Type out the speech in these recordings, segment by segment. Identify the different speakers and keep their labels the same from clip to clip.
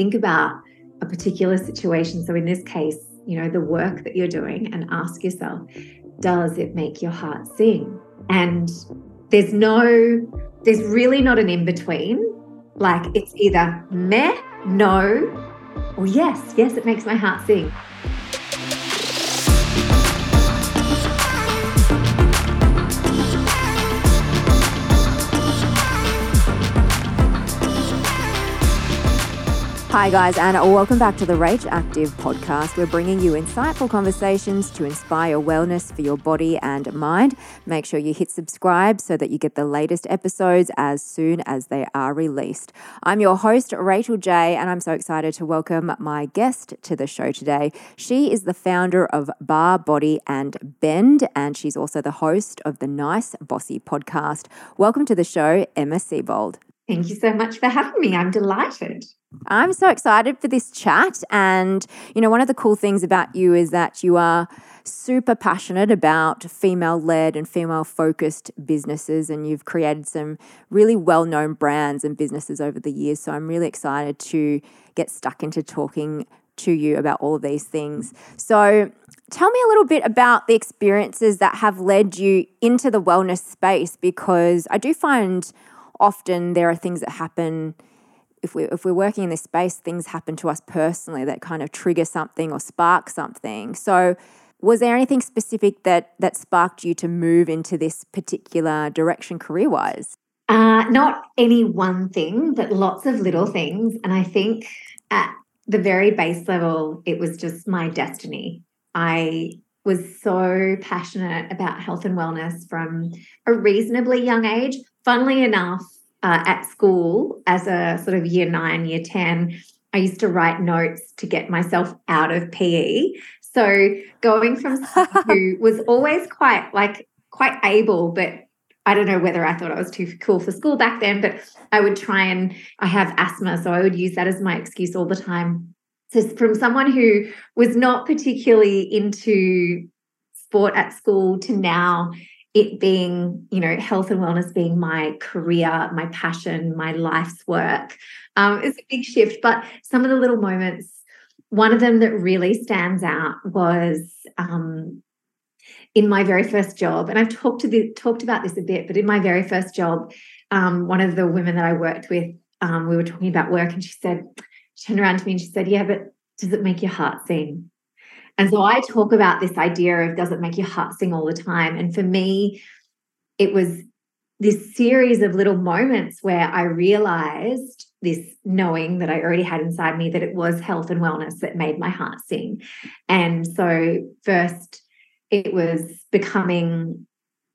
Speaker 1: think about a particular situation. So in this case, you know, the work that you're doing and ask yourself, does it make your heart sing? And there's no, there's really not an in between. Like it's either meh, no, or yes, yes, it makes my heart sing.
Speaker 2: Hi, guys, and welcome back to the Rage Active podcast. We're bringing you insightful conversations to inspire wellness for your body and mind. Make sure you hit subscribe so that you get the latest episodes as soon as they are released. I'm your host, Rachel Jay, and I'm so excited to welcome my guest to the show today. She is the founder of Barre Body and Bend, and she's also the host of the Nice Bossy podcast. Welcome to the show, Emma Seibold.
Speaker 1: Thank you so much for having me. I'm delighted.
Speaker 2: I'm so excited for this chat. And, you know, one of the cool things about you is that you are super passionate about female led and female focused businesses. And you've created some really well known brands and businesses over the years. So I'm really excited to get stuck into talking to you about all of these things. So, tell me a little bit about the experiences that have led you into the wellness space because I do find often there are things that happen if we if we're working in this space, things happen to us personally that kind of trigger something or spark something. So was there anything specific that that sparked you to move into this particular direction career wise?
Speaker 1: Uh, not any one thing, but lots of little things. And I think at the very base level, it was just my destiny. I was so passionate about health and wellness from a reasonably young age. Funnily enough, uh, at school as a sort of year nine, year 10, I used to write notes to get myself out of PE. So going from who was always quite like quite able, but I don't know whether I thought I was too cool for school back then, but I would try and I have asthma, so I would use that as my excuse all the time. So from someone who was not particularly into sport at school to now it being, you know, health and wellness being my career, my passion, my life's work um, is a big shift. But some of the little moments, one of them that really stands out was um, in my very first job, and I've talked to the, talked about this a bit, but in my very first job, um, one of the women that I worked with, um, we were talking about work, and she said, she turned around to me and she said, "Yeah, but does it make your heart sing?" And so I talk about this idea of does it make your heart sing all the time? And for me, it was this series of little moments where I realized this knowing that I already had inside me that it was health and wellness that made my heart sing. And so, first, it was becoming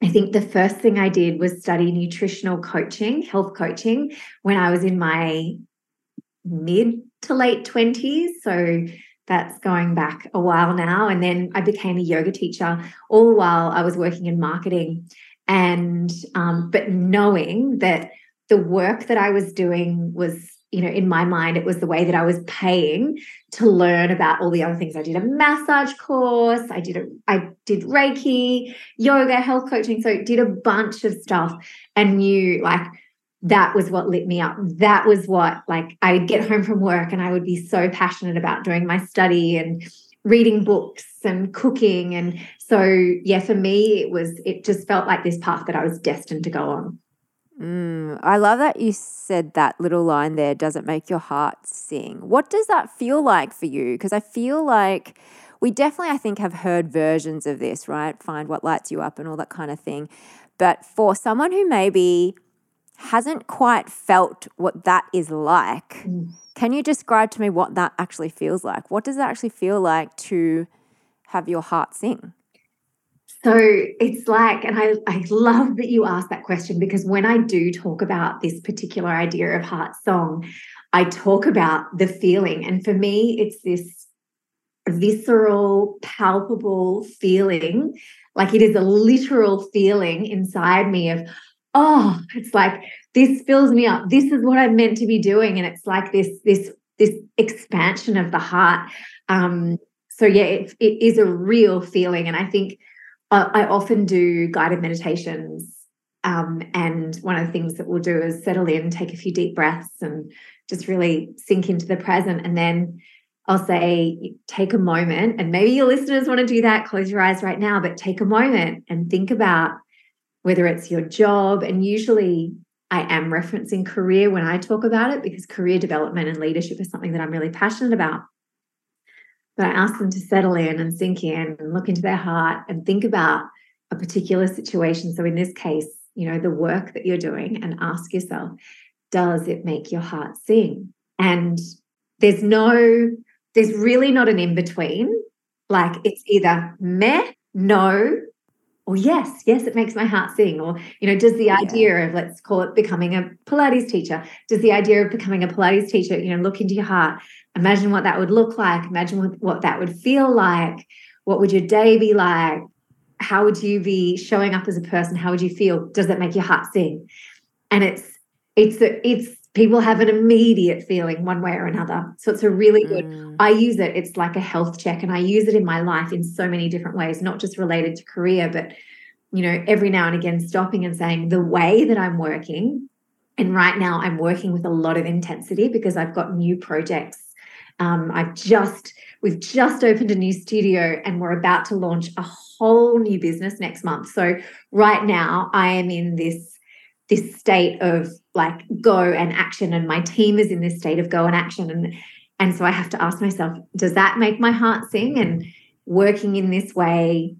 Speaker 1: I think the first thing I did was study nutritional coaching, health coaching, when I was in my mid to late 20s. So that's going back a while now. And then I became a yoga teacher all while I was working in marketing. And, um, but knowing that the work that I was doing was, you know, in my mind, it was the way that I was paying to learn about all the other things. I did a massage course, I did a, I did Reiki, yoga, health coaching. So did a bunch of stuff and knew like, that was what lit me up. That was what, like, I would get home from work and I would be so passionate about doing my study and reading books and cooking. And so, yeah, for me, it was, it just felt like this path that I was destined to go on.
Speaker 2: Mm, I love that you said that little line there doesn't make your heart sing. What does that feel like for you? Because I feel like we definitely, I think, have heard versions of this, right? Find what lights you up and all that kind of thing. But for someone who maybe hasn't quite felt what that is like. Mm. Can you describe to me what that actually feels like? What does it actually feel like to have your heart sing?
Speaker 1: So it's like, and I, I love that you asked that question because when I do talk about this particular idea of heart song, I talk about the feeling. And for me, it's this visceral, palpable feeling. Like it is a literal feeling inside me of, oh, it's like this fills me up. This is what I'm meant to be doing. And it's like this, this, this expansion of the heart. Um, so yeah, it, it is a real feeling. And I think I, I often do guided meditations Um, and one of the things that we'll do is settle in, take a few deep breaths, and just really sink into the present. And then I'll say, take a moment, and maybe your listeners want to do that. Close your eyes right now, but take a moment and think about whether it's your job. And usually I am referencing career when I talk about it because career development and leadership is something that I'm really passionate about. But I ask them to settle in and sink in and look into their heart and think about a particular situation. So in this case, you know, the work that you're doing and ask yourself, does it make your heart sing? And there's no, there's really not an in between. Like it's either meh, no, or yes, yes, it makes my heart sing. Or, you know, does the idea yeah. of, let's call it becoming a Pilates teacher, does the idea of becoming a Pilates teacher, you know, look into your heart, imagine what that would look like, imagine what, what that would feel like. What would your day be like? How would you be showing up as a person? How would you feel? Does that make your heart sing? And it's, it's, it's, people have an immediate feeling one way or another. So it's a really good, mm. I use it, it's like a health check, and I use it in my life in so many different ways, not just related to career, but you know, every now and again stopping and saying the way that I'm working. And right now, I'm working with a lot of intensity because I've got new projects. Um, I've just, we've just opened a new studio and we're about to launch a whole new business next month. So, right now, I am in this this state of like go and action and my team is in this state of go and action and and so i have to ask myself does that make my heart sing? And working in this way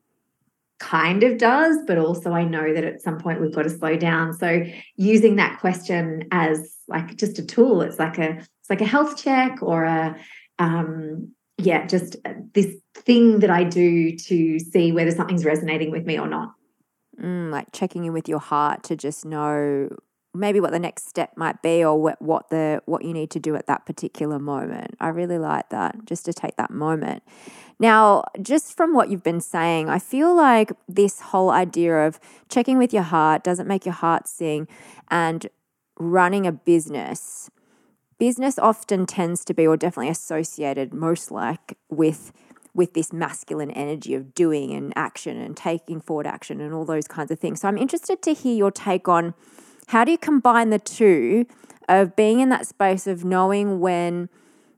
Speaker 1: kind of does but also i know that at some point we've got to slow down. So using that question as like just a tool it's like a it's like a health check or a um yeah just this thing that i do to see whether something's resonating with me or not
Speaker 2: Mm, like checking in with your heart to just know maybe what the next step might be or what, what the what you need to do at that particular moment. I really like that just to take that moment. Now, just from what you've been saying, I feel like this whole idea of checking with your heart doesn't make your heart sing and running a business business often tends to be or definitely associated most like with with this masculine energy of doing and action and taking forward action and all those kinds of things. So I'm interested to hear your take on how do you combine the two of being in that space of knowing when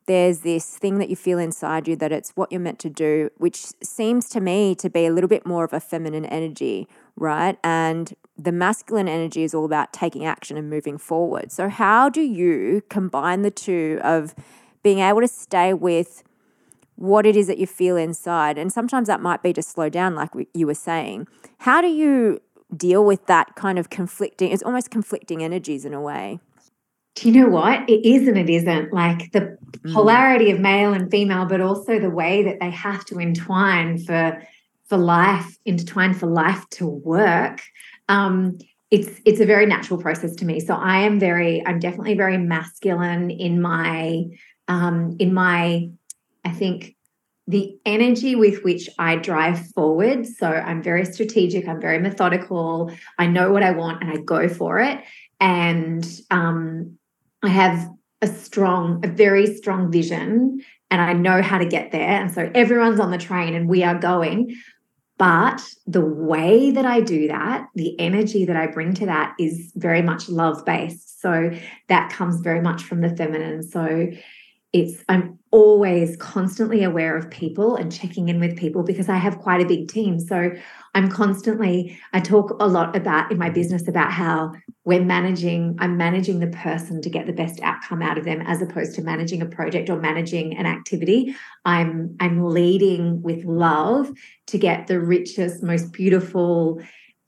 Speaker 2: there's this thing that you feel inside you that it's what you're meant to do, which seems to me to be a little bit more of a feminine energy, right? And the masculine energy is all about taking action and moving forward. So, how do you combine the two of being able to stay with what it is that you feel inside. And sometimes that might be to slow down, like you were saying. How do you deal with that kind of conflicting, it's almost conflicting energies in a way?
Speaker 1: Do you know what? It is and it isn't. Like the mm. polarity of male and female, but also the way that they have to entwine for for life, intertwine for life to work. Um, it's it's a very natural process to me. So I am very, I'm definitely very masculine in my um, in my I think the energy with which I drive forward. So I'm very strategic, I'm very methodical, I know what I want and I go for it. And um, I have a strong, a very strong vision and I know how to get there. And so everyone's on the train and we are going. But the way that I do that, the energy that I bring to that is very much love based. So that comes very much from the feminine. So it's i'm always constantly aware of people and checking in with people because i have quite a big team. So i'm constantly i talk a lot about in my business about how we're managing i'm managing the person to get the best outcome out of them as opposed to managing a project or managing an activity. I'm i'm leading with love to get the richest most beautiful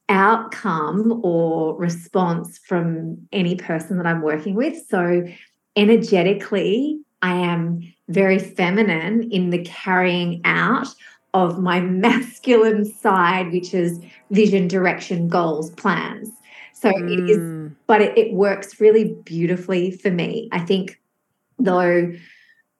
Speaker 1: outcome or response from any person that i'm working with. So energetically I am very feminine in the carrying out of my masculine side, which is vision, direction, goals, plans. So mm. it is, mm. but it, it works really beautifully for me. I think, though,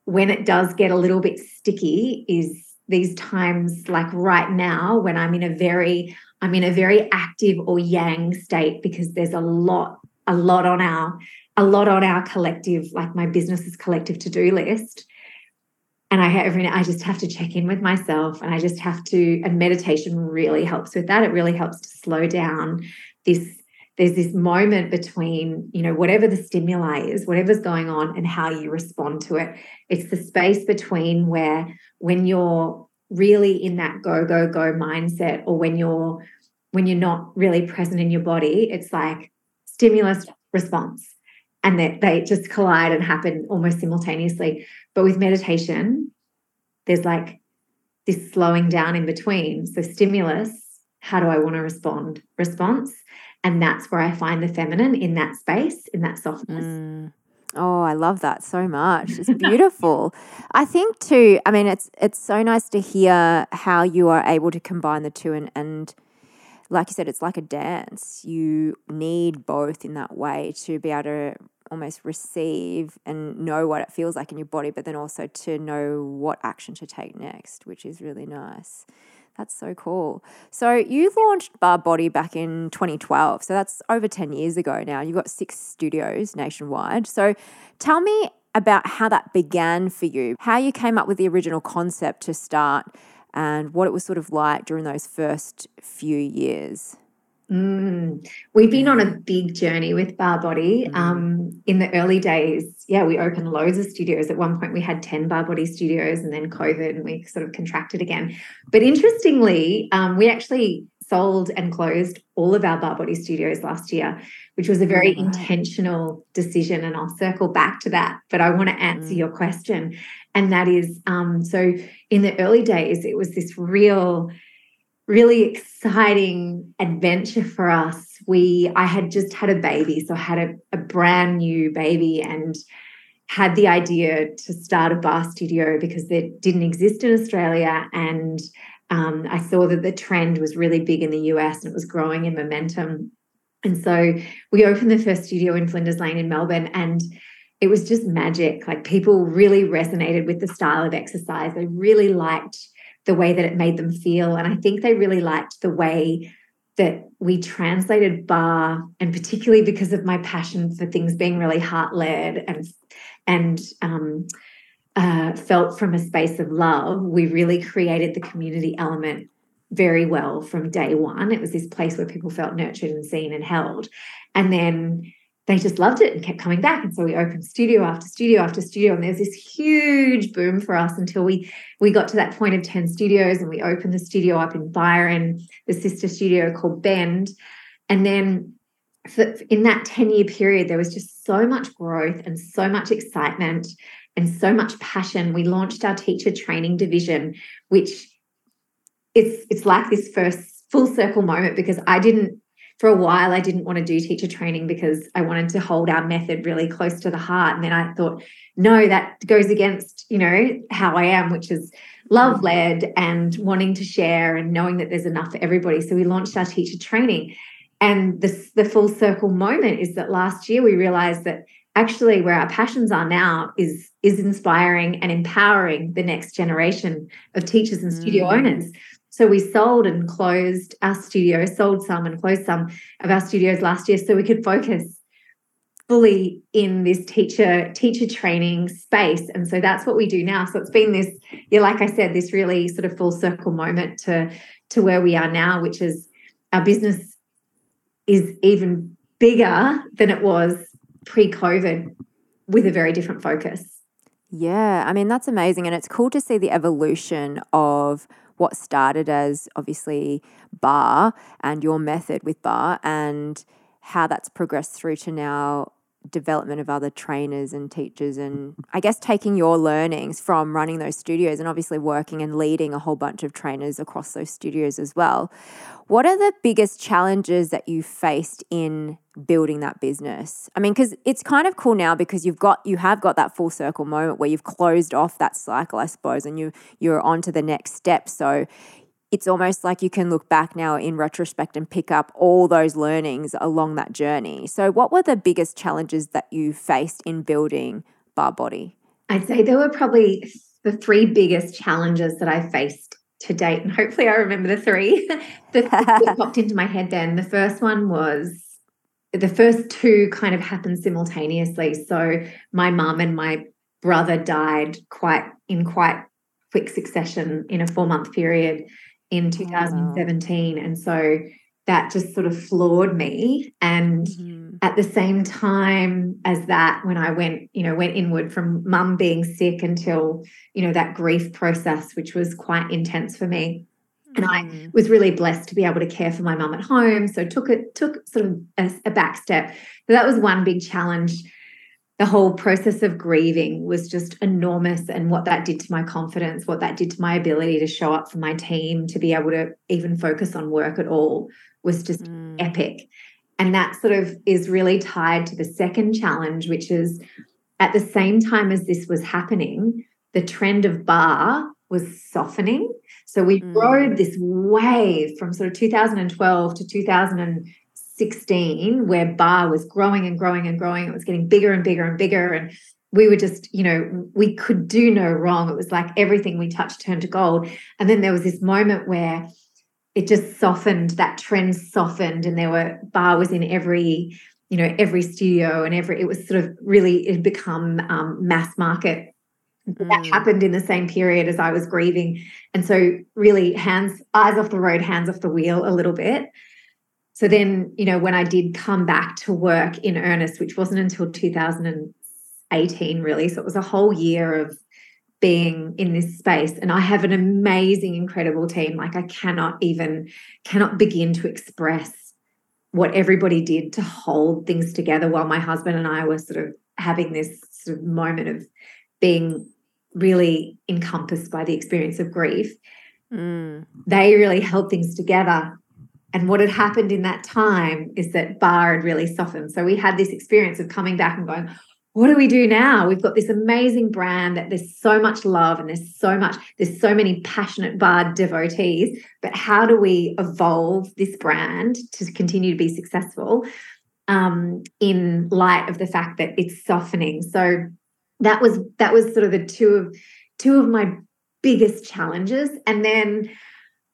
Speaker 1: when it does get a little bit sticky, is these times like right now when I'm in a very I'm in a very active or yang state because there's a lot a lot on our a lot on our collective, like my business's collective to do list. And I every I just have to check in with myself and I just have to, and meditation really helps with that. It really helps to slow down this there's this moment between you know whatever the stimuli is whatever's going on and how you respond to it it's the space between where when you're really in that go go go mindset or when you're when you're not really present in your body it's like stimulus response and that they just collide and happen almost simultaneously but with meditation there's like this slowing down in between so stimulus how do i want to respond response and that's where I find the feminine in that space, in that softness.
Speaker 2: Mm. Oh, I love that so much. It's beautiful. I think too, I mean it's it's so nice to hear how you are able to combine the two and and like you said, it's like a dance. You need both in that way to be able to almost receive and know what it feels like in your body, but then also to know what action to take next, which is really nice. That's so cool. So you launched Barre Body back in 2012. So that's over 10 years ago now. You've got six studios nationwide. So tell me about how that began for you, how you came up with the original concept to start, and what it was sort of like during those first few years.
Speaker 1: Mm. We've been on a big journey with Barre Body. Mm. Um, in the early days, yeah, we opened loads of studios. At one point, we had 10 Barre Body studios, and then COVID, and we sort of contracted again. But interestingly, um, we actually sold and closed all of our Barre Body studios last year, which was a very oh, intentional decision. And I'll circle back to that. But I want to answer mm. your question. And that is um, so in the early days, it was this real really exciting adventure for us. We I had just had a baby, so I had a, a brand new baby and had the idea to start a barre studio because it didn't exist in Australia. And um, I saw that the trend was really big in the US and it was growing in momentum. And so we opened the first studio in Flinders Lane in Melbourne and it was just magic. Like people really resonated with the style of exercise. They really liked the way that it made them feel. And I think they really liked the way that we translated barre and particularly because of my passion for things being really heart led and and um, uh, felt from a space of love, we really created the community element very well from day one. It was this place where people felt nurtured and seen and held. And then they just loved it and kept coming back. And so we opened studio after studio after studio. And there's this huge boom for us until we we got to that point of 10 studios and we opened the studio up in Byron, the sister studio called Bend. And then for, in that 10 year period, there was just so much growth and so much excitement and so much passion. We launched our teacher training division, which it's it's like this first full circle moment because I didn't for a while I didn't want to do teacher training because I wanted to hold our method really close to the heart. And then I thought, no, that goes against, you know, how I am, which is love led and wanting to share and knowing that there's enough for everybody. So we launched our teacher training. And the, the full circle moment is that last year we realized that actually where our passions are now is is inspiring and empowering the next generation of teachers and studio mm. owners. So we sold and closed our studio, sold some and closed some of our studios last year so we could focus fully in this teacher teacher training space. And so that's what we do now. So it's been this yeah like i said this really sort of full circle moment to to where we are now which is our business is even bigger than it was pre-covid with a very different focus
Speaker 2: yeah i mean that's amazing and it's cool to see the evolution of what started as obviously barre and your method with barre and how that's progressed through to now development of other trainers and teachers and mm-hmm. I guess taking your learnings from running those studios and obviously working and leading a whole bunch of trainers across those studios as well. What are the biggest challenges that you faced in building that business? I mean cuz it's kind of cool now because you've got you have got that full circle moment where you've closed off that cycle I suppose and you you're on to the next step. So it's almost like you can look back now in retrospect and pick up all those learnings along that journey. So, what were the biggest challenges that you faced in building Barre Body?
Speaker 1: I'd say there were probably the three biggest challenges that I faced to date. And hopefully, I remember the three that popped into my head then. The first one was the first two kind of happened simultaneously. So, my mum and my brother died quite in quite quick succession in a four month period in 2017. Wow. And so that just sort of floored me. And mm-hmm. at the same time as that, when I went, you know, went inward from mum being sick until, you know, that grief process, which was quite intense for me. And I mm. was really blessed to be able to care for my mum at home. So took it took sort of a, a back step. But that was one big challenge the whole process of grieving was just enormous and what that did to my confidence what that did to my ability to show up for my team to be able to even focus on work at all was just mm. epic and that sort of is really tied to the second challenge which is at the same time as this was happening the trend of barre was softening so we mm. rode this wave from sort of 2012 to 2000 16 where barre was growing and growing and growing. It was getting bigger and bigger and bigger. And we were just you know we could do no wrong. It was like everything we touched turned to gold. And then there was this moment where it just softened that trend softened and there were barre was in every you know every studio and every it was sort of really it had become um, mass market. Mm. that happened in the same period as i was grieving. And so really hands eyes off the road hands off the wheel a little bit so then, you know, when I did come back to work in earnest, which wasn't until 2018, really. So it was a whole year of being in this space. And I have an amazing, incredible team. Like I cannot even, cannot begin to express what everybody did to hold things together while my husband and I were sort of having this sort of moment of being really encompassed by the experience of grief. Mm. They really held things together and what had happened in that time is that barre had really softened. So we had this experience of coming back and going, what do we do now? We've got this amazing brand that there's so much love and there's so much, there's so many passionate barre devotees. But how do we evolve this brand to continue to be successful um, in light of the fact that it's softening? So that was that was sort of the two of two of my biggest challenges. And then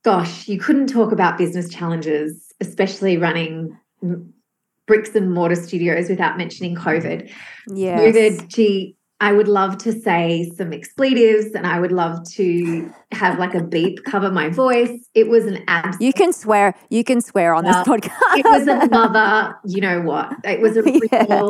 Speaker 1: gosh, you couldn't talk about business challenges, especially running bricks and mortar studios without mentioning COVID.
Speaker 2: Yeah.
Speaker 1: COVID, gee, I would love to say some expletives and I would love to have like a beep cover my voice. It was an absolute.
Speaker 2: You can swear. You can swear on this podcast.
Speaker 1: it was another, you know what? It was a yeah.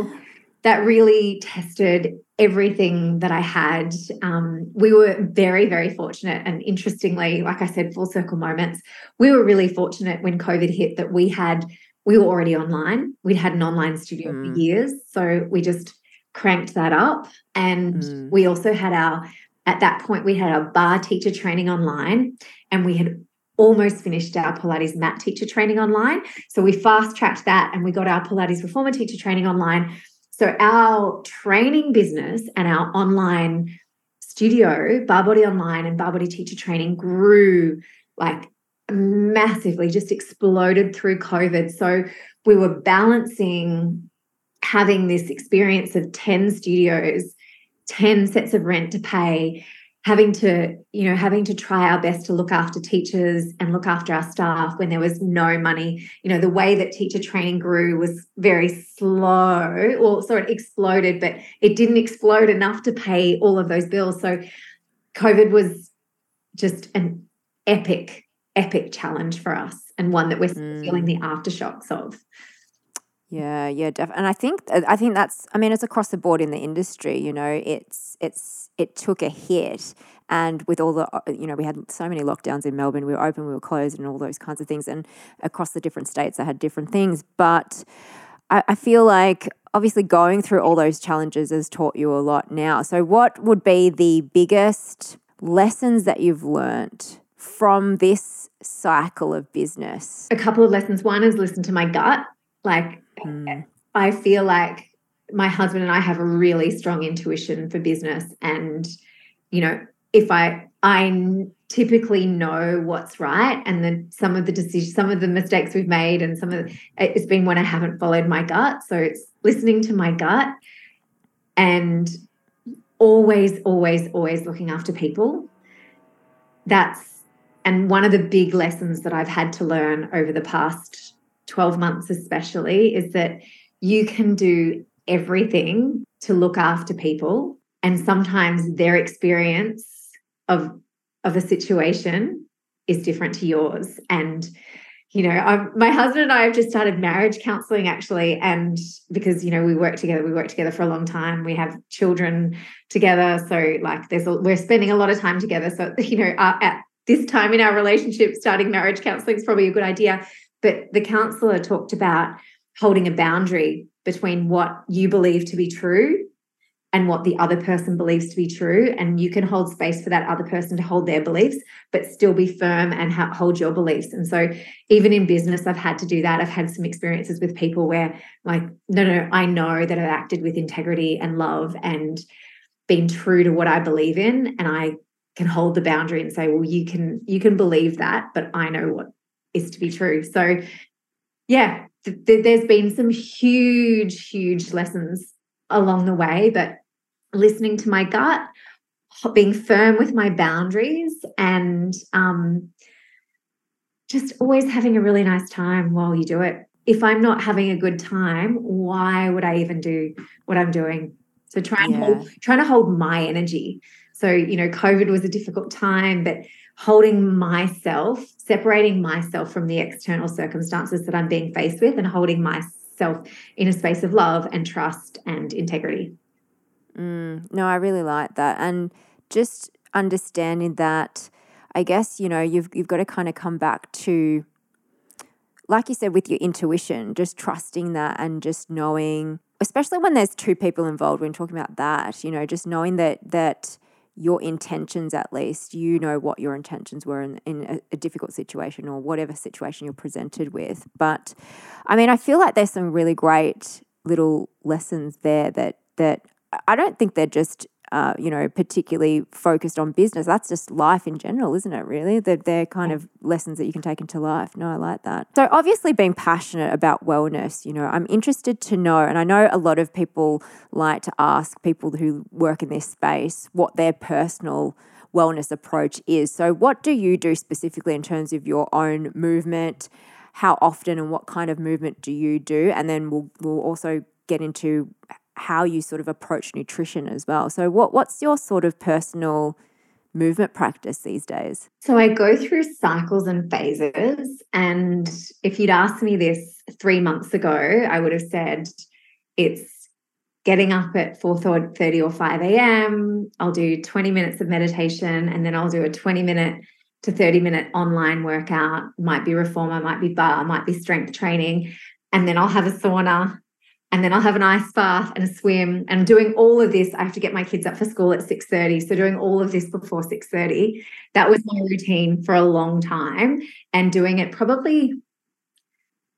Speaker 1: that really tested everything that I had. Um, we were very, very fortunate. And interestingly, like I said, full circle moments, we were really fortunate when COVID hit that we had, we were already online. We'd had an online studio mm. for years. So we just cranked that up. And mm. we also had our, at that point, we had our barre teacher training online and we had almost finished our Pilates mat teacher training online. So we fast tracked that and we got our Pilates reformer teacher training online so our training business and our online studio, Barre Body Online and Barre Body Teacher Training grew like massively, just exploded through COVID. So we were balancing having this experience of 10 studios, 10 sets of rent to pay, having to you know having to try our best to look after teachers and look after our staff when there was no money. You know the way that teacher training grew was very slow or so it exploded but it didn't explode enough to pay all of those bills. So covid was just an epic epic challenge for us and one that we're mm. feeling the aftershocks of
Speaker 2: yeah, yeah, def- and I think I think that's I mean it's across the board in the industry. You know, it's it's it took a hit, and with all the uh, you know we had so many lockdowns in Melbourne. We were open, we were closed, and all those kinds of things. And across the different states, I had different things. But I, I feel like obviously going through all those challenges has taught you a lot now. So, what would be the biggest lessons that you've learned from this cycle of business?
Speaker 1: A couple of lessons. One is listen to my gut. Like Mm. I feel like my husband and I have a really strong intuition for business. And, you know, if I, I typically know what's right and then some of the decisions some of the mistakes we've made and some of the, it's been when i haven't followed my gut so it's listening to my gut and always always always looking after people that's and one of the big lessons that i've had to learn over the past 12 months, especially, is that you can do everything to look after people. And sometimes their experience of, of a situation is different to yours. And you know, I'm, my husband and I have just started marriage counseling actually. And because, you know, we work together, we work together for a long time. We have children together. So, like, there's a, we're spending a lot of time together. So, you know, uh, at this time in our relationship, starting marriage counseling is probably a good idea. But the counselor talked about holding a boundary between what you believe to be true and what the other person believes to be true. And you can hold space for that other person to hold their beliefs, but still be firm and hold your beliefs. And so, even in business, I've had to do that. I've had some experiences with people where, like, no, no, I know that I've acted with integrity and love and been true to what I believe in. And I can hold the boundary and say, well, you can, you can believe that, but I know what is to be true. So, yeah, th- th- there's been some huge, huge lessons along the way, but listening to my gut, being firm with my boundaries, and um, just always having a really nice time while you do it. If I'm not having a good time, why would I even do what I'm doing? So trying yeah. hold, trying to hold my energy. So you know, COVID was a difficult time, but holding myself, separating myself from the external circumstances that I'm being faced with, and holding myself in a space of love and trust and integrity.
Speaker 2: Mm, no, I really like that. And just understanding that, I guess, you know, you've, you've got to kind of come back to, like you said, with your intuition, just trusting that and just knowing, especially when there's two people involved, when talking about that, you know, just knowing that, that, your intentions at least you know what your intentions were in, in a, a, difficult situation or whatever situation you're presented with. But i mean i feel like there's some really great little lessons there that that I don't think they're just uh, you know, particularly focused on business. That's just life in general, isn't it? Really, they're, they're kind of lessons that you can take into life. No, I like that. So, obviously, being passionate about wellness, you know, I'm interested to know, and I know a lot of people like to ask people who work in this space what their personal wellness approach is. So, what do you do specifically in terms of your own movement? How often and what kind of movement do you do? And then we'll we'll also get into how you sort of approach nutrition as well. So what what's your sort of personal movement practice these days?
Speaker 1: So I go through cycles and phases and if you'd asked me this 3 months ago, I would have said it's getting up at 4:30 or 5 a.m. I'll do 20 minutes of meditation and then I'll do a 20 minute to 30 minute online workout. Might be reformer, might be barre, might be strength training. And then I'll have a sauna and then I'll have an ice bath and a swim. And doing all of this, I have to get my kids up for school at 6:30. So doing all of this before 6:30, that was my routine for a long time. And doing it probably,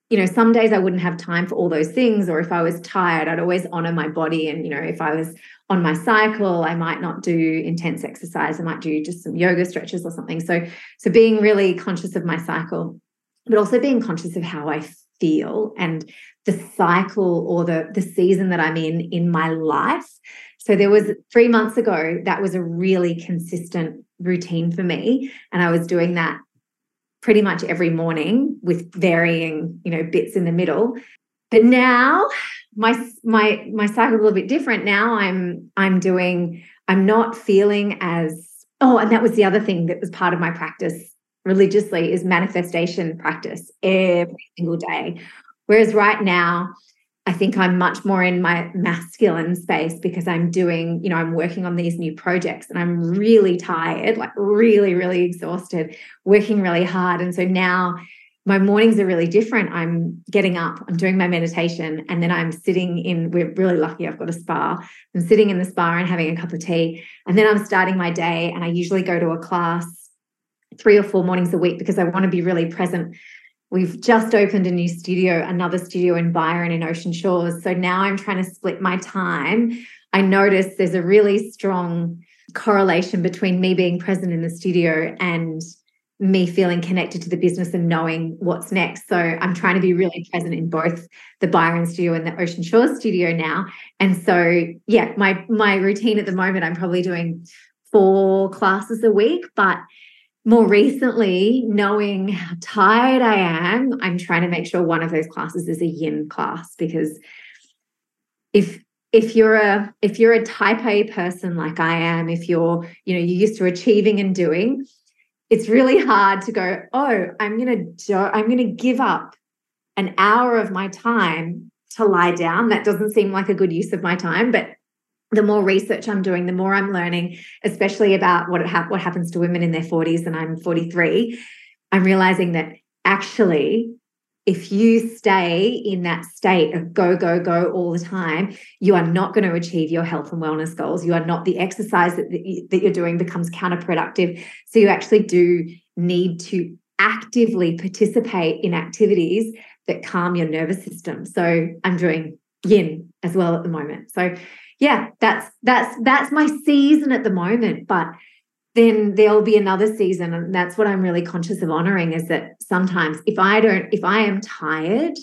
Speaker 1: you know, some days I wouldn't have time for all those things. Or if I was tired, I'd always honor my body. And, you know, if I was on my cycle, I might not do intense exercise. I might do just some yoga stretches or something. So, so being really conscious of my cycle, but also being conscious of how I feel and the cycle or the the season that I'm in in my life. So there was 3 months ago that was a really consistent routine for me and I was doing that pretty much every morning with varying, you know, bits in the middle. But now my my my cycle is a little bit different. Now I'm I'm doing I'm not feeling as oh and that was the other thing that was part of my practice religiously is manifestation practice every single day Whereas right now, I think I'm much more in my masculine space because I'm doing, you know, I'm working on these new projects and I'm really tired, like really, really exhausted, working really hard. And so now my mornings are really different. I'm getting up, I'm doing my meditation, and then I'm sitting in, we're really lucky, I've got a spa. I'm sitting in the spa and having a cup of tea. And then I'm starting my day, and I usually go to a class three or four mornings a week because I want to be really present We've just opened a new studio, another studio in Byron in Ocean Shores. So now I'm trying to split my time. I notice there's a really strong correlation between me being present in the studio and me feeling connected to the business and knowing what's next. So I'm trying to be really present in both the Byron studio and the Ocean Shores studio now. And so yeah, my my routine at the moment I'm probably doing four classes a week, but more recently, knowing how tired I am, I'm trying to make sure one of those classes is a yin class because if if you're a if you're a type A person like I am, if you're, you know, you're used to achieving and doing, it's really hard to go, oh, I'm going to do, I'm going to give up an hour of my time to lie down. That doesn't seem like a good use of my time, but the more research I'm doing, the more I'm learning, especially about what ha- what happens to women in their 40s and I'm 43, I'm realizing that actually if you stay in that state of go, go, go all the time, you are not going to achieve your health and wellness goals. You are not, the exercise that, that you're doing becomes counterproductive. So you actually do need to actively participate in activities that calm your nervous system. So I'm doing yin as well at the moment. So yeah, that's that's that's my season at the moment. But then there'll be another season and that's what i'm really conscious of honoring is that sometimes if i don't if i am tired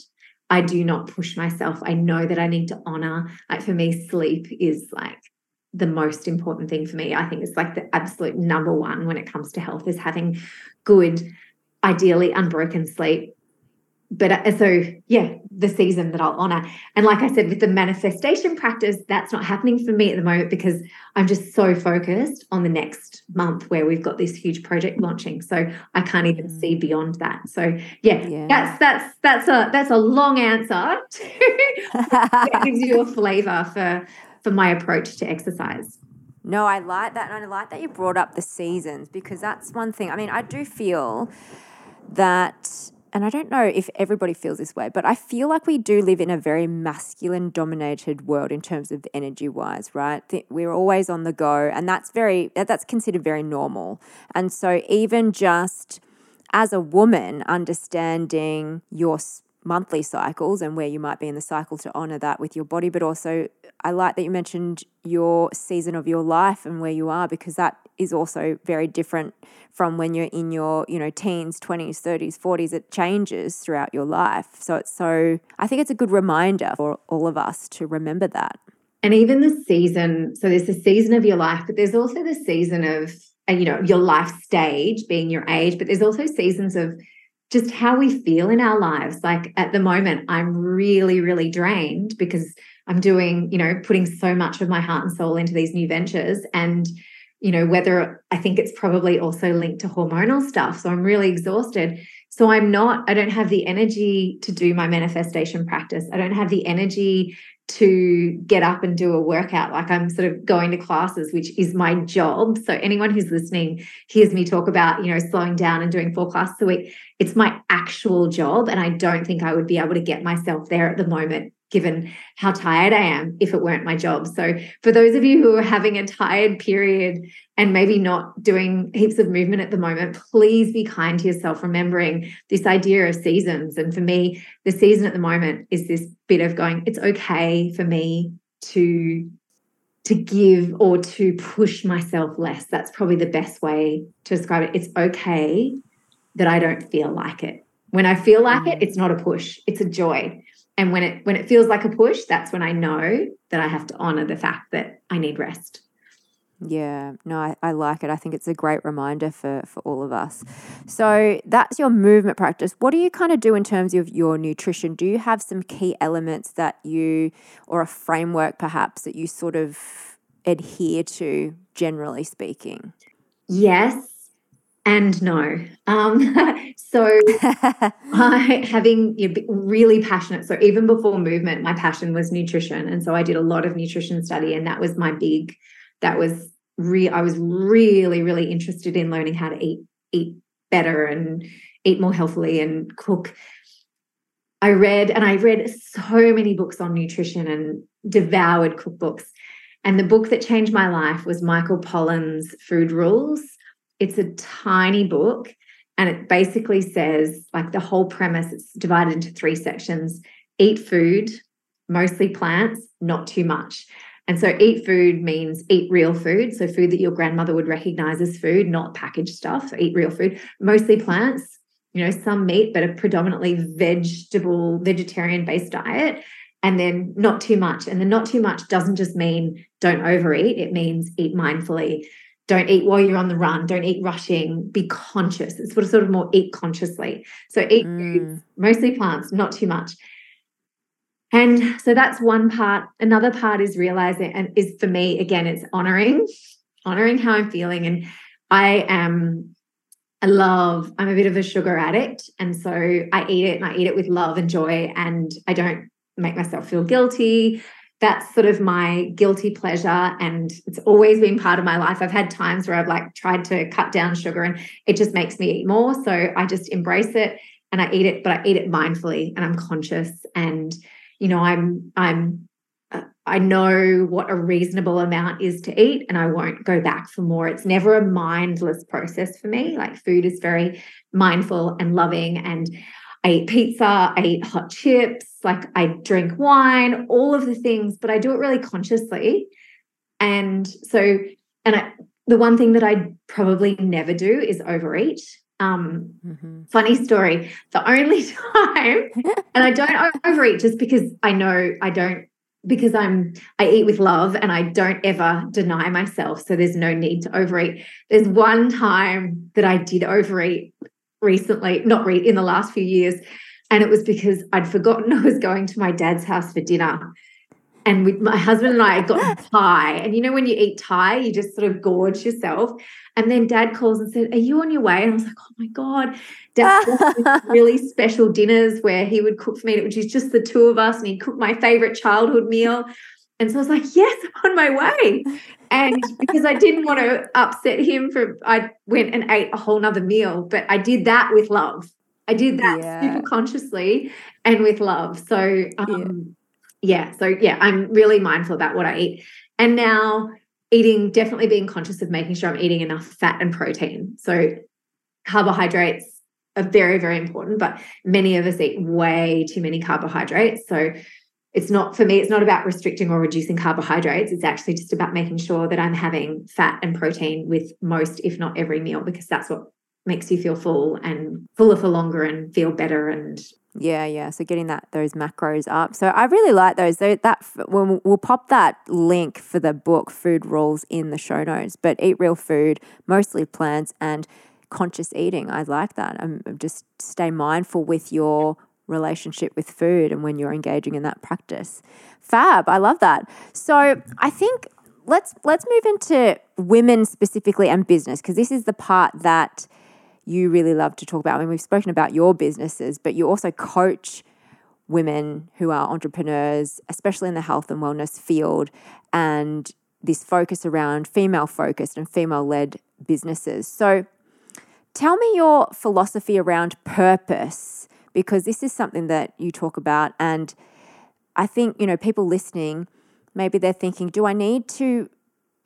Speaker 1: i do not push myself i know that i need to honor like for me sleep is like the most important thing for me i think it's like the absolute number one when it comes to health is having good ideally unbroken sleep but uh, so yeah the season that i'll honor and like i said with the manifestation practice that's not happening for me at the moment because i'm just so focused on the next month where we've got this huge project launching so i can't even mm. see beyond that so yeah, yeah. that's that's that's a that's a long answer to gives you a flavor for for my approach to exercise
Speaker 2: no, I like that. And I like that you brought up the seasons because that's one thing. I mean, I do feel that and I don't know if everybody feels this way, but I feel like we do live in a very masculine dominated world in terms of energy wise, right? We're always on the go, and that's very that's considered very normal. And so even just as a woman understanding your monthly cycles and where you might be in the cycle to honor that with your body, but also I like that you mentioned your season of your life and where you are because that is also very different from when you're in your, you know, teens, 20s, 30s, 40s. It changes throughout your life. So it's so, I think it's a good reminder for all of us to remember that.
Speaker 1: And even the season, so there's the season of your life, but there's also the season of, uh, you know, your life stage being your age, but there's also seasons of just how we feel in our lives. Like at the moment, I'm really, really drained because I'm doing, you know, putting so much of my heart and soul into these new ventures. And you know, whether I think it's probably also linked to hormonal stuff. So I'm really exhausted. So I'm not, I don't have the energy to do my manifestation practice. I don't have the energy to get up and do a workout. Like I'm sort of going to classes, which is my job. So anyone who's listening hears me talk about, you know, slowing down and doing four classes a week. It's my actual job. And I don't think I would be able to get myself there at the moment given how tired I am if it weren't my job. So, for those of you who are having a tired period and maybe not doing heaps of movement at the moment, please be kind to yourself, remembering this idea of seasons. And for me, the season at the moment is this bit of going, it's okay for me to to give or to push myself less. That's probably the best way to describe it. It's okay that I don't feel like it. When I feel like it, mm. it's not a push, it's a joy and when it when it feels like a push that's when i know that i have to honor the fact that i need rest.
Speaker 2: Yeah no I, I like it. I think it's a great reminder for for all of us. So that's your movement practice. What do you kind of do in terms of your nutrition? Do you have some key elements that you or a framework perhaps that you sort of adhere to generally speaking?
Speaker 1: Yes and no. Um, so I having you know, really passionate. So even before movement, my passion was nutrition, and so I did a lot of nutrition study, and that was my big. That was real. I was really, really interested in learning how to eat eat better and eat more healthily and cook. I read and I read so many books on nutrition and devoured cookbooks. And the book that changed my life was Michael Pollan's Food Rules it's a tiny book and it basically says like the whole premise it's divided into three sections. Eat food mostly plants not too much. And so eat food means eat real food. So food that your grandmother would recognize as food not packaged stuff so eat real food. Mostly plants you know some meat but a predominantly vegetable vegetarian based diet. And then not too much. And the not too much doesn't just mean don't overeat. It means eat mindfully don't eat while you're on the run don't eat rushing be conscious it's sort of, sort of more eat consciously so eat mm. mostly plants not too much and so that's one part another part is realizing and is for me again it's honoring honoring how i'm feeling and i am I love, I'm a bit of a sugar addict. And so I eat it and I eat it with love and joy. And I don't make myself feel guilty. That's sort of my guilty pleasure. And it's always been part of my life. I've had times where I've like tried to cut down sugar and it just makes me eat more. So I just embrace it and I eat it, but I eat it mindfully and I'm conscious. And, you know, I'm, I'm, uh, I know what a reasonable amount is to eat and I won't go back for more. It's never a mindless process for me. Like food is very mindful and loving. And I eat pizza, I eat hot chips, like I drink wine, all of the things, but I do it really consciously. And so, and I, the one thing that I probably never do is overeat. Um, mm-hmm. Funny story. The only time, and I don't overeat just because I know I don't because I'm I eat with love and I don't ever deny myself. So there's no need to overeat. There's one time that I did overeat recently, not re- in the last few years, and it was because I'd forgotten I was going to my dad's house for dinner. And with my husband and I had gotten Thai. And you know, when you eat Thai, you just sort of gorge yourself. And then dad calls and said, Are you on your way? And I was like, Oh my God. Dad really special dinners where he would cook for me, which is just the two of us, and he'd cook my favorite childhood meal. And so I was like, Yes, I'm on my way. And because I didn't want to upset him for I went and ate a whole nother meal, but I did that with love. I did that yeah. super consciously and with love. So um, yeah. yeah, so yeah, I'm really mindful about what I eat. And now eating, definitely being conscious of making sure I'm eating enough fat and protein. So carbohydrates are very, very important, but many of us eat way too many carbohydrates. So it's not for me, it's not about restricting or reducing carbohydrates. It's actually just about making sure that I'm having fat and protein with most, if not every meal, because that's what makes you feel full and fuller for longer and feel better and
Speaker 2: yeah, yeah. So getting that those macros up. So I really like those. So that we'll, we'll pop that link for the book Food Rules in the show notes. But eat real food, mostly plants and conscious eating. I like that. I'm just stay mindful with your relationship with food and when you're engaging in that practice. Fab. I love that. So I think let's let's move into women specifically and business because this is the part that you really love to talk about. I mean, we've spoken about your businesses, but you also coach women who are entrepreneurs, especially in the health and wellness field, and this focus around female focused and female led businesses. So, tell me your philosophy around purpose, because this is something that you talk about. And I think, you know, people listening, maybe they're thinking, do I need to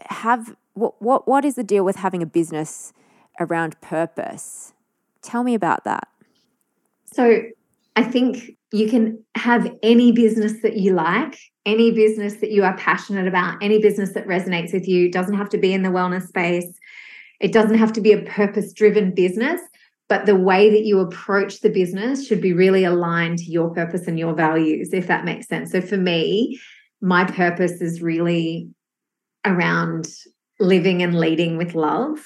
Speaker 2: have what, what, what is the deal with having a business? around purpose. Tell me about that.
Speaker 1: So, I think you can have any business that you like, any business that you are passionate about, any business that resonates with you. Doesn't have to be in the wellness space. It doesn't have to be a purpose driven business, but the way that you approach the business should be really aligned to your purpose and your values, if that makes sense. So for me, my purpose is really around living and leading with love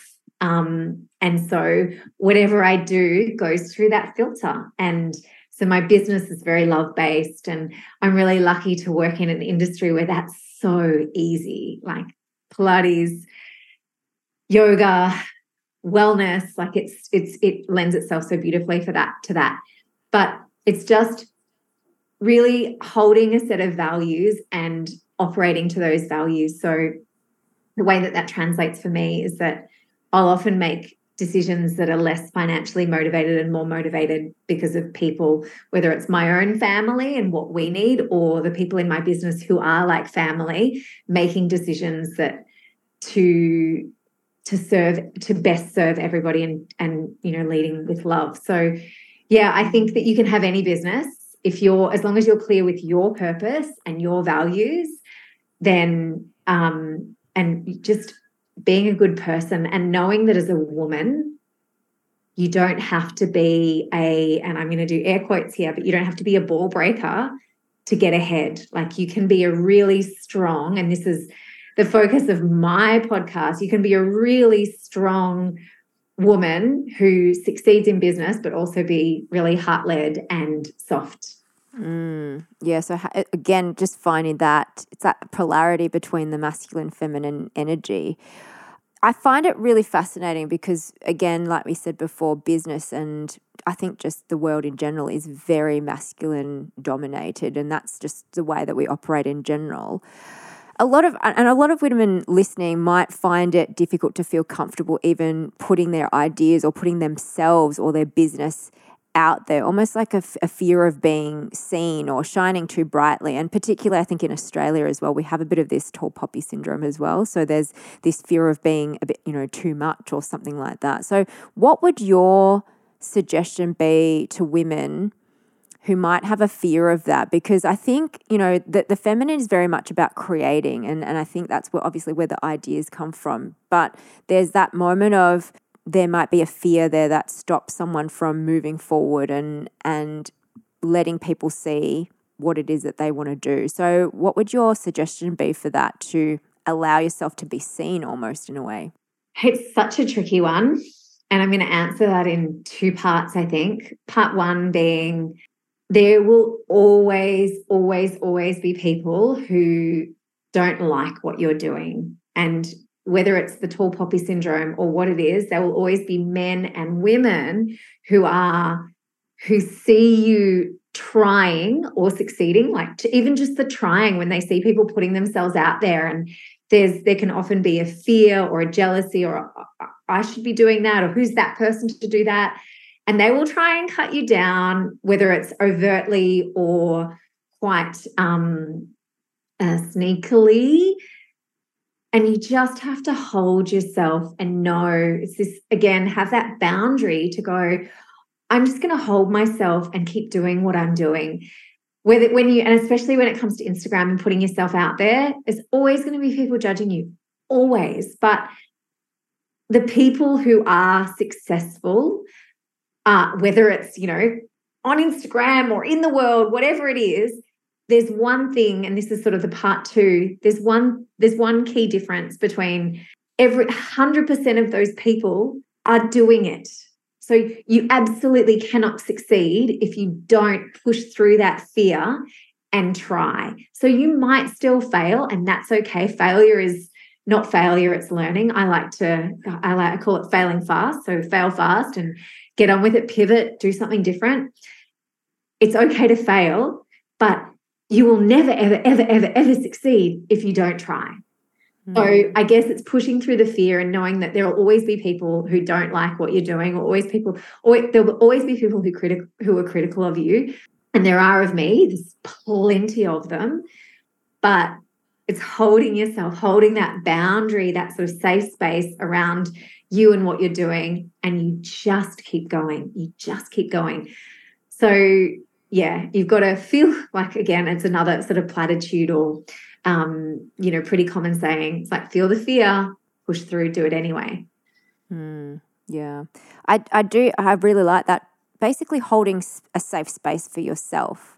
Speaker 1: um, and so whatever I do goes through that filter. And so my business is very love based. And I'm really lucky to work in an industry where that's so easy like Pilates, yoga, wellness. Like it's, it's, it lends itself so beautifully for that, to that. But it's just really holding a set of values and operating to those values. So the way that that translates for me is that I'll often make decisions that are less financially motivated and more motivated because of people, whether it's my own family and what we need, or the people in my business who are like family, making decisions that to to serve to best serve everybody and and you know leading with love. So yeah, I think that you can have any business if you're as long as you're clear with your purpose and your values, then um and just being a good person and knowing that as a woman, you don't have to be a, and I'm going to do air quotes here, but you don't have to be a ball breaker to get ahead. Like you can be a really strong, and this is the focus of my podcast, you can be a really strong woman who succeeds in business, but also be really heart led and soft.
Speaker 2: Mm, yeah. So again, just finding that it's that polarity between the masculine, feminine energy. I find it really fascinating because, again, like we said before, business and I think just the world in general is very masculine dominated, and that's just the way that we operate in general. A lot of and a lot of women listening might find it difficult to feel comfortable even putting their ideas or putting themselves or their business out there, almost like a, a, fear of being seen or shining too brightly. And particularly, I think in Australia as well, we have a bit of this tall poppy syndrome as well. So there's this fear of being a bit, you know, too much or something like that. So, what would your suggestion be to women? Who might have a fear of that because I think, you know, that the feminine is very much about creating. And, and I think that's where obviously where the ideas come from. But there's that moment of there might be a fear there that stops someone from moving forward and and letting people see what it is that they want to do. So, what would your suggestion be for that to allow yourself to be seen almost in a way?
Speaker 1: It's such a tricky one. And I'm going to answer that in two parts, I think. Part one being there will always, always, always be people who don't like what you're doing. And whether it's the tall poppy syndrome or what it is, there will always be men and women who are who see you trying or succeeding, like even just the trying when they see people putting themselves out there and there's there can often be a fear or a jealousy or I should be doing that or who's that person to do that and they will try and cut you down whether it's overtly or quite um uh, sneakily and you just have to hold yourself and know it's this again, have that boundary to go, I'm just going to hold myself and keep doing what I'm doing. Whether when you, and especially when it comes to Instagram and putting yourself out there, there's always going to be people judging you, always. But the people who are successful, uh, whether it's, you know, on Instagram or in the world, whatever it is, there's one thing and this is sort of the part two there's one there's one key difference between every 100% of those people are doing it. So you absolutely cannot succeed if you don't push through that fear and try. So you might still fail and that's okay. Failure is not failure it's learning. I like to i like to call it failing fast so fail fast and get on with it pivot do something different it's okay to fail but you will never, ever, ever, ever, ever succeed if you don't try. So hmm. I guess it's pushing through the fear and knowing that there will always be people who don't like what you're doing, or always people, or there will always be people who critic who are critical of you. And there are of me, there's plenty of them. But it's holding yourself, holding that boundary, that sort of safe space around you and what you're doing. And you just keep going. You just keep going. So yeah, you've got to feel like again, it's another sort of platitude or um, you know, pretty common saying. It's like feel the fear, push through, do it anyway.
Speaker 2: Mm, yeah, I I do. I really like that. Basically, holding a safe space for yourself,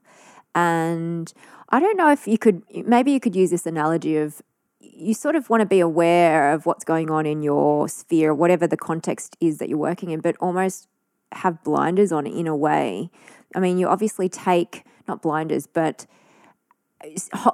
Speaker 2: and I don't know if you could. Maybe you could use this analogy of you sort of want to be aware of what's going on in your sphere, whatever the context is that you're working in, but almost have blinders on in a way I mean, you obviously take not blinders, but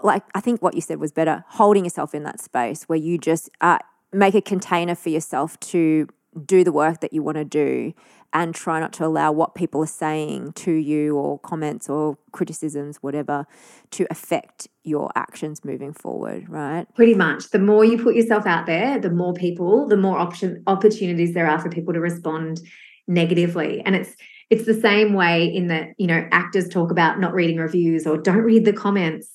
Speaker 2: like I think what you said was better holding yourself in that space where you just uh, make a container for yourself to do the work that you want to do and try not to allow what people are saying to you or comments or criticisms whatever to affect your actions moving forward right?
Speaker 1: Pretty much. The more you put yourself out there the more people the more option opportunities there are for people to respond negatively. And it's it's the same way in that you know actors talk about not reading reviews or don't read the comments.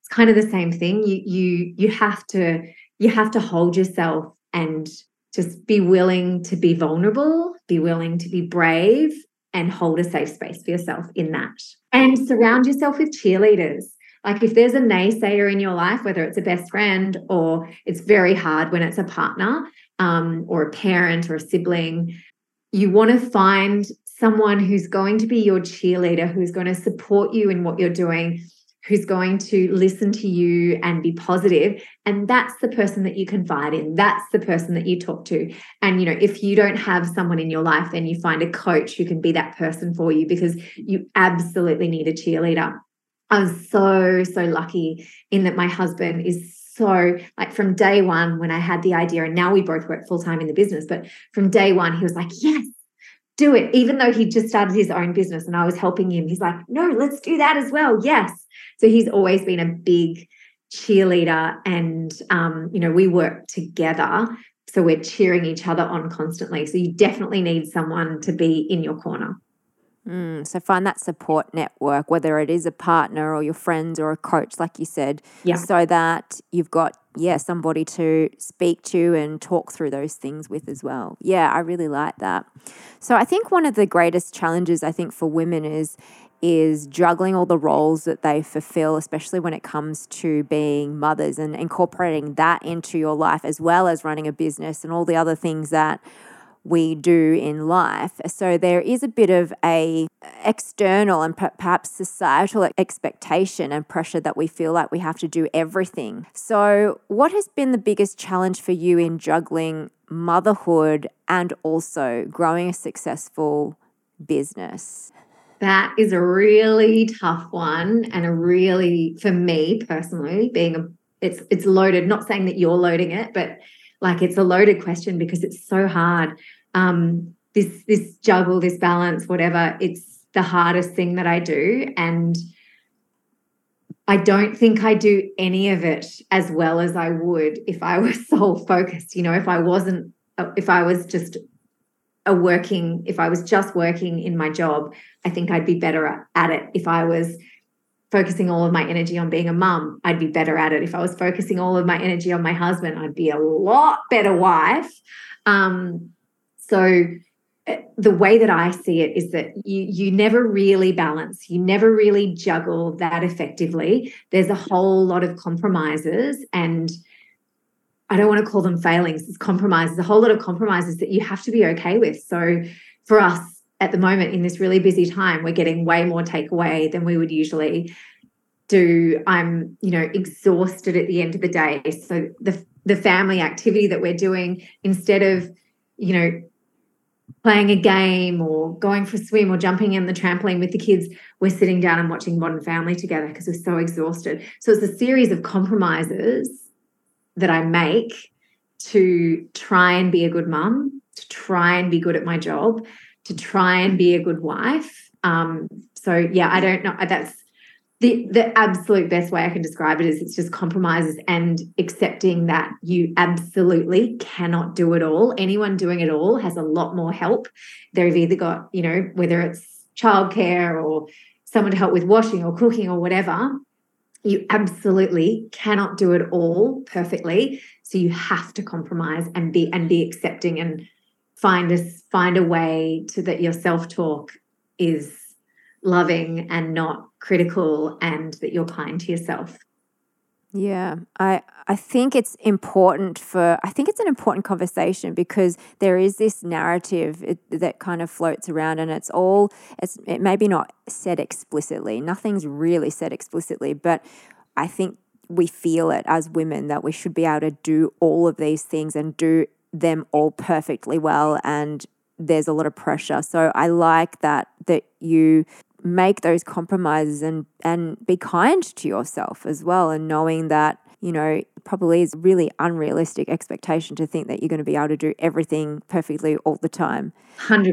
Speaker 1: It's kind of the same thing. You you you have to you have to hold yourself and just be willing to be vulnerable be willing to be brave and hold a safe space for yourself in that. And surround yourself with cheerleaders. Like if there's a naysayer in your life whether it's a best friend or it's very hard when it's a partner um, or a parent or a sibling you want to find someone who's going to be your cheerleader, who's going to support you in what you're doing, who's going to listen to you and be positive. And that's the person that you confide in. That's the person that you talk to. And you know if you don't have someone in your life then you find a coach who can be that person for you because you absolutely need a cheerleader. I was so so lucky in that my husband is so like from day one when I had the idea, and now we both work full time in the business, but from day one, he was like, yes, do it. Even though he just started his own business and I was helping him, he's like, no, let's do that as well. Yes. So he's always been a big cheerleader and um, you know we work together so we're cheering each other on constantly so you definitely need someone to be in your corner
Speaker 2: Mm, so find that support network, whether it is a partner or your friends or a coach, like you said,
Speaker 1: yeah.
Speaker 2: so that you've got yeah somebody to speak to and talk through those things with as well. Yeah, I really like that. So I think one of the greatest challenges I think for women is is juggling all the roles that they fulfill, especially when it comes to being mothers and incorporating that into your life as well as running a business and all the other things that we do in life. So there is a bit of a external and perhaps societal expectation and pressure that we feel like we have to do everything. So what has been the biggest challenge for you in juggling motherhood and also growing a successful business?
Speaker 1: That is a really tough one and a really for me personally being a it's it's loaded not saying that you're loading it but like it's a loaded question because it's so hard um this this juggle this balance whatever it's the hardest thing that I do. And I don't think I do any of it as well as I would if I was sole focused you know if I wasn't if I was just a working if i was just working in my job i think i'd be better at it. If i was focusing all of my energy on being a mum i'd be better at it. If i was focusing all of my energy on my husband i'd be a lot better wife. Um, so eh, the way that i see it is that you you never really balance you never really juggle that effectively there's a whole lot of compromises and I don't want to call them failings, it's compromises, a whole lot of compromises that you have to be okay with. So for us at the moment in this really busy time, we're getting way more takeaway than we would usually do. I'm, you know, exhausted at the end of the day. So the the family activity that we're doing, instead of, you know, playing a game or going for a swim or jumping in the trampoline with the kids, we're sitting down and watching Modern Family together because we're so exhausted. So it's a series of compromises that I make to try and be a good mum, to try and be good at my job, to try and be a good wife. Um, so yeah, I don't know. That's the the absolute best way I can describe it is it's just compromises and accepting that you absolutely cannot do it all. Anyone doing it all has a lot more help. They've either got, you know, whether it's childcare or someone to help with washing or cooking or whatever you absolutely cannot do it all perfectly so you have to compromise and be and be accepting and find a find a way to that your self-talk is loving and not critical and that you're kind to yourself
Speaker 2: yeah, I I think it's important for I think it's an important conversation because there is this narrative it, that kind of floats around and it's all it's it maybe not said explicitly. Nothing's really said explicitly, but I think we feel it as women that we should be able to do all of these things and do them all perfectly well and there's a lot of pressure. So I like that that you make those compromises and and be kind to yourself as well and knowing that you know probably is really unrealistic expectation to think that you're going to be able to do everything perfectly all the time.
Speaker 1: 100%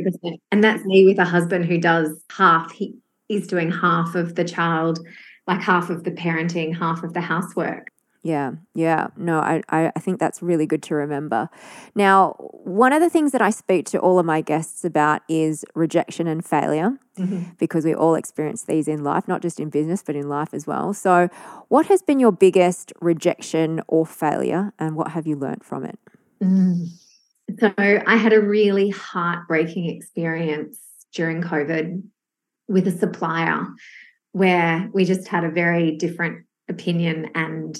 Speaker 1: and that's me with a husband who does half he is doing half of the child like half of the parenting half of the housework
Speaker 2: yeah, yeah. No, I, I, think that's really good to remember. Now, one of the things that I speak to all of my guests about is rejection and failure mm-hmm. because we all experience these in life, not just in business, but in life as well. So, what has been your biggest rejection or failure, and what have you learned from it?
Speaker 1: Mm. So, I had a really heartbreaking experience during COVID with a supplier where we just had a very different opinion and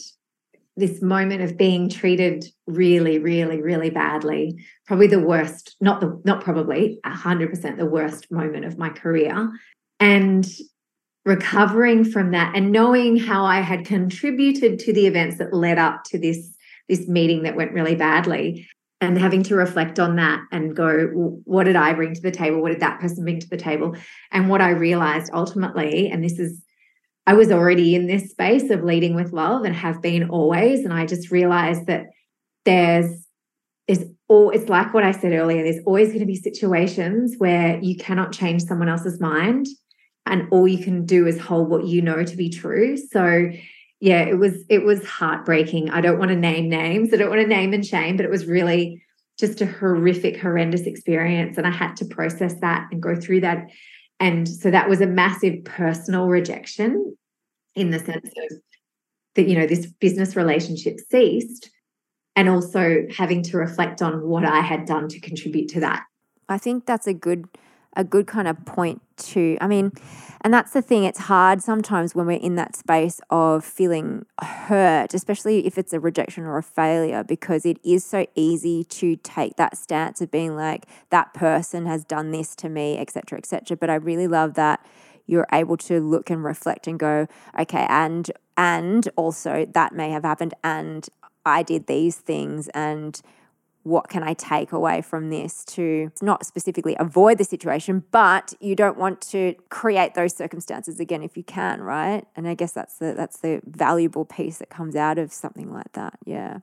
Speaker 1: this moment of being treated really really really badly. Probably the worst not the not probably 100% the worst moment of my career. And recovering from that and knowing how i had contributed to the events that led up to this this meeting that went really badly and having to reflect on that and go what did i bring to the table? What did that person bring to the table? And what i realized ultimately and this is I was already in this space of leading with love and have been always. And I just realized that there's is all it's like what I said earlier, there's always going to be situations where you cannot change someone else's mind. And all you can do is hold what you know to be true. So yeah, it was it was heartbreaking. I don't want to name names. I don't want to name and shame, but it was really just a horrific, horrendous experience. And I had to process that and go through that. And so that was a massive personal rejection in the sense of that, you know, this business relationship ceased and also having to reflect on what I had done to contribute to that.
Speaker 2: I think that's a good a good kind of point to i mean and that's the thing it's hard sometimes when we're in that space of feeling hurt especially if it's a rejection or a failure because it is so easy to take that stance of being like that person has done this to me etc etc but i really love that you're able to look and reflect and go okay and and also that may have happened and i did these things and what can I take away from this to not specifically avoid the situation, but you don't want to create those circumstances again if you can, right? And I guess that's the that's the valuable piece that comes out of something like that. Yeah.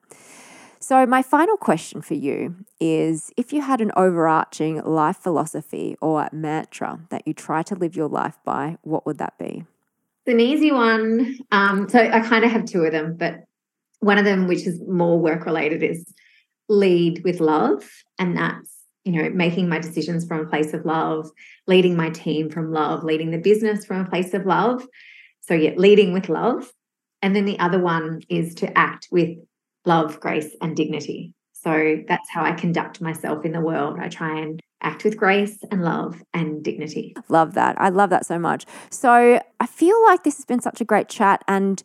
Speaker 2: So my final question for you is if you had an overarching life philosophy or mantra that you try to live your life by, what would that be?
Speaker 1: It's an easy one. Um, so I kind of have two of them, but one of them, which is more work related, is lead with love. And that's, you know, making my decisions from a place of love, leading my team from love, leading the business from a place of love. So, yeah, leading with love. And then the other one is to act with love, grace, and dignity. So that's how I conduct myself in the world. I try and act with grace and love and dignity.
Speaker 2: Love that. I love that so much. So I feel like this has been such a great chat. And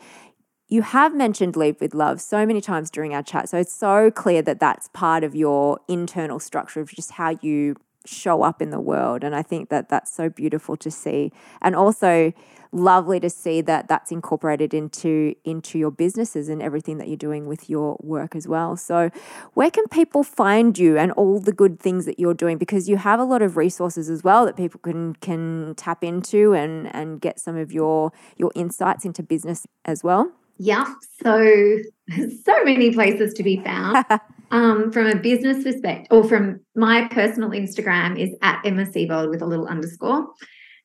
Speaker 2: you have mentioned lead with love so many times during our chat. So it's so clear that that's part of your internal structure of just how you show up in the world. And I think that that's so beautiful to see. And also, lovely to see that that's incorporated into into your businesses and everything that you're doing with your work as well. So, where can people find you and all the good things that you're doing because you have a lot of resources as well that people can can tap into and and get some of your your insights into business as well.
Speaker 1: Yeah. So, so many places to be found. um, from a business perspective, or from my personal Instagram is at Emma with a little underscore.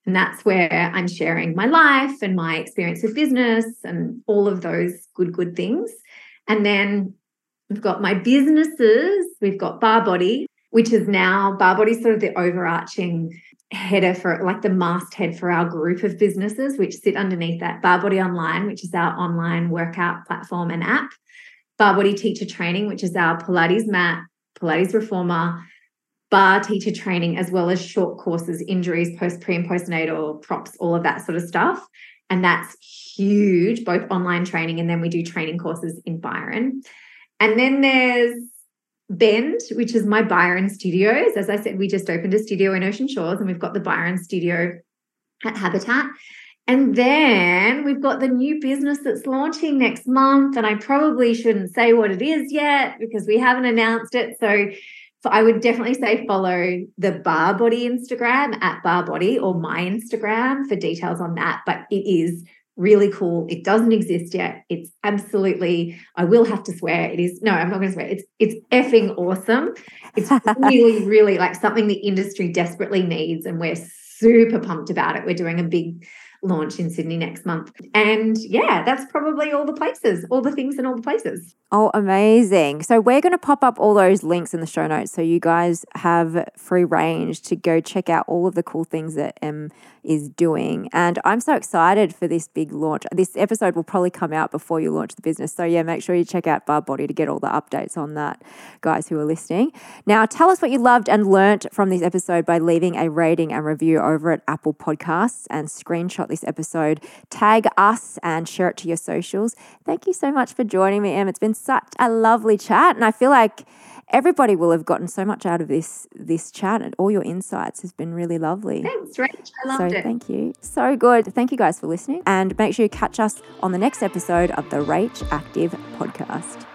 Speaker 1: And that's where I'm sharing my life and my experience with business and all of those good, good things. And then we've got my businesses. We've got Barre Body, which is now Barre Body, sort of the overarching header for like the masthead for our group of businesses, which sit underneath that Barre Body Online, which is our online workout platform and app, Barre Body Teacher Training, which is our Pilates mat, Pilates reformer, barre teacher training, as well as short courses, injuries, post, pre, and postnatal props, all of that sort of stuff. And that's huge, both online training and then we do training courses in Byron. And then there's Bende, which is my Byron Studios. As I said, we just opened a studio in Ocean Shores and we've got the Byron Studio at Habitat. And then we've got the new business that's launching next month. And I probably shouldn't say what it is yet because we haven't announced it. So, so I would definitely say follow the Barre Body Instagram at Barre Body or my Instagram for details on that. But it is really cool. It doesn't exist yet. It's absolutely, I will have to swear, it is, no, I'm not going to swear. It's it's effing awesome. It's really, really like something the industry desperately needs. And we're super pumped about it. We're doing a big launch in Sydney next month. And yeah, that's probably all the places, all the things in all the places.
Speaker 2: Oh, amazing. So we're going to pop up all those links in the show notes so you guys have free range to go check out all of the cool things that Em is doing. And I'm so excited for this big launch. This episode will probably come out before you launch the business. So, yeah, make sure you check out Barre Body to get all the updates on that, guys who are listening. Now, tell us what you loved and learnt from this episode by leaving a rating and review over at Apple Podcasts and screenshot this episode. Tag us and share it to your socials. Thank you so much for joining me, Em. It's been such a lovely chat. And I feel like everybody will have gotten so much out of this this chat and all your insights has been really lovely.
Speaker 1: Thanks, Rach. I loved
Speaker 2: so
Speaker 1: it.
Speaker 2: thank you. So good. Thank you guys for listening. And make sure you catch us on the next episode of the Rach Active podcast.